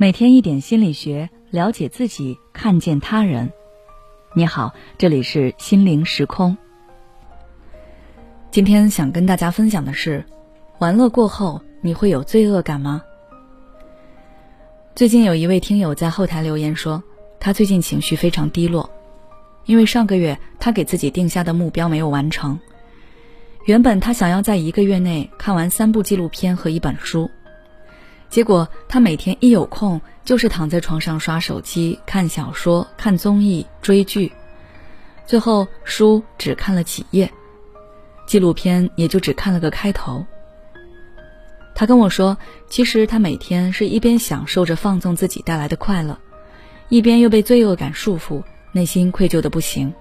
每天一点心理学，了解自己，看见他人。你好，这里是心灵时空。今天想跟大家分享的是，玩乐过后你会有罪恶感吗？最近有一位听友在后台留言说，他最近情绪非常低落，因为上个月他给自己定下的目标没有完成。原本他想要在一个月内看完三部纪录片和一本书。结果他每天一有空，就是躺在床上刷手机、看小说、看综艺、追剧，最后书只看了几页，纪录片也就只看了个开头。他跟我说，其实他每天是一边享受着放纵自己带来的快乐，一边又被罪恶感束缚，内心愧疚的不行。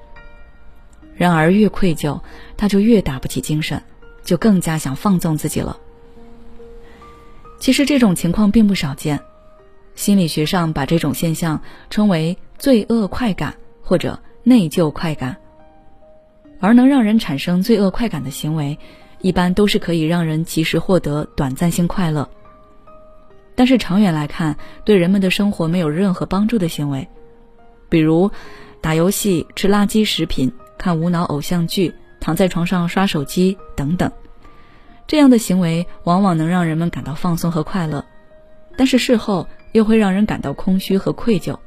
然而越愧疚，他就越打不起精神，就更加想放纵自己了。其实这种情况并不少见，心理学上把这种现象称为罪恶快感或者内疚快感。而能让人产生罪恶快感的行为，一般都是可以让人及时获得短暂性快乐，但是长远来看，对人们的生活没有任何帮助的行为，比如打游戏、吃垃圾食品、看无脑偶像剧、躺在床上刷手机等等。这样的行为往往能让人们感到放松和快乐，但是事后又会让人感到空虚和愧疚。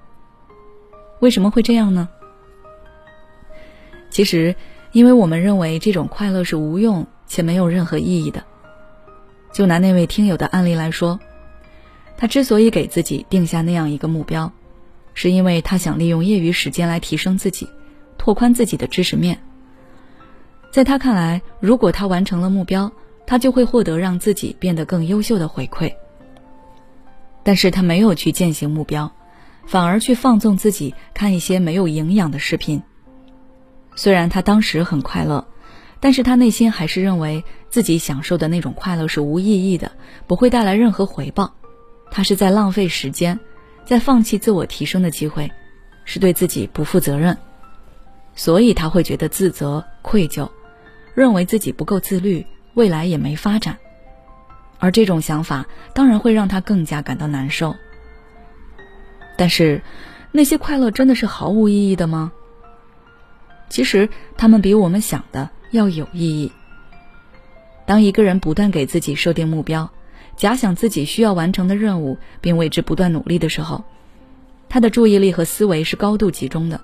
为什么会这样呢？其实，因为我们认为这种快乐是无用且没有任何意义的。就拿那位听友的案例来说，他之所以给自己定下那样一个目标，是因为他想利用业余时间来提升自己，拓宽自己的知识面。在他看来，如果他完成了目标，他就会获得让自己变得更优秀的回馈，但是他没有去践行目标，反而去放纵自己看一些没有营养的视频。虽然他当时很快乐，但是他内心还是认为自己享受的那种快乐是无意义的，不会带来任何回报，他是在浪费时间，在放弃自我提升的机会，是对自己不负责任，所以他会觉得自责、愧疚，认为自己不够自律。未来也没发展，而这种想法当然会让他更加感到难受。但是，那些快乐真的是毫无意义的吗？其实，他们比我们想的要有意义。当一个人不断给自己设定目标，假想自己需要完成的任务，并为之不断努力的时候，他的注意力和思维是高度集中的，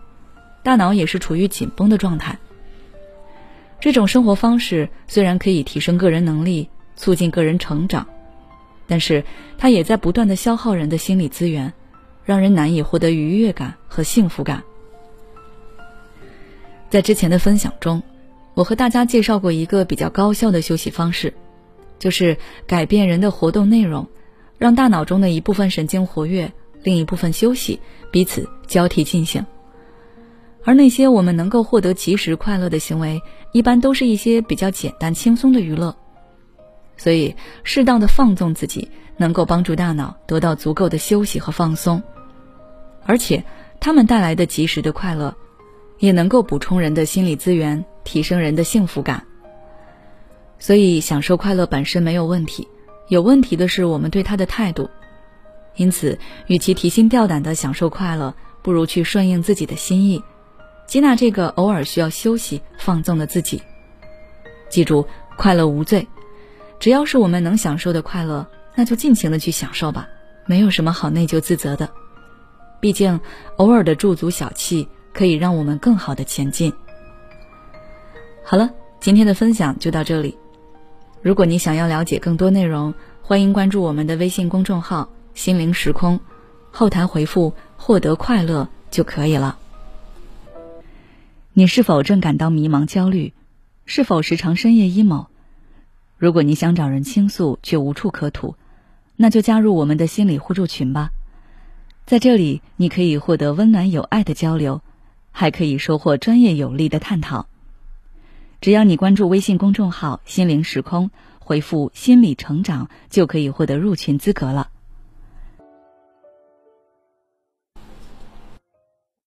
大脑也是处于紧绷的状态。这种生活方式虽然可以提升个人能力、促进个人成长，但是它也在不断的消耗人的心理资源，让人难以获得愉悦感和幸福感。在之前的分享中，我和大家介绍过一个比较高效的休息方式，就是改变人的活动内容，让大脑中的一部分神经活跃，另一部分休息，彼此交替进行。而那些我们能够获得及时快乐的行为，一般都是一些比较简单轻松的娱乐。所以，适当的放纵自己，能够帮助大脑得到足够的休息和放松，而且他们带来的及时的快乐，也能够补充人的心理资源，提升人的幸福感。所以，享受快乐本身没有问题，有问题的是我们对他的态度。因此，与其提心吊胆的享受快乐，不如去顺应自己的心意。接纳这个偶尔需要休息放纵的自己，记住快乐无罪，只要是我们能享受的快乐，那就尽情的去享受吧，没有什么好内疚自责的。毕竟偶尔的驻足小憩，可以让我们更好的前进。好了，今天的分享就到这里。如果你想要了解更多内容，欢迎关注我们的微信公众号“心灵时空”，后台回复“获得快乐”就可以了。你是否正感到迷茫、焦虑？是否时常深夜 emo？如果你想找人倾诉却无处可吐，那就加入我们的心理互助群吧。在这里，你可以获得温暖有爱的交流，还可以收获专业有力的探讨。只要你关注微信公众号“心灵时空”，回复“心理成长”，就可以获得入群资格了。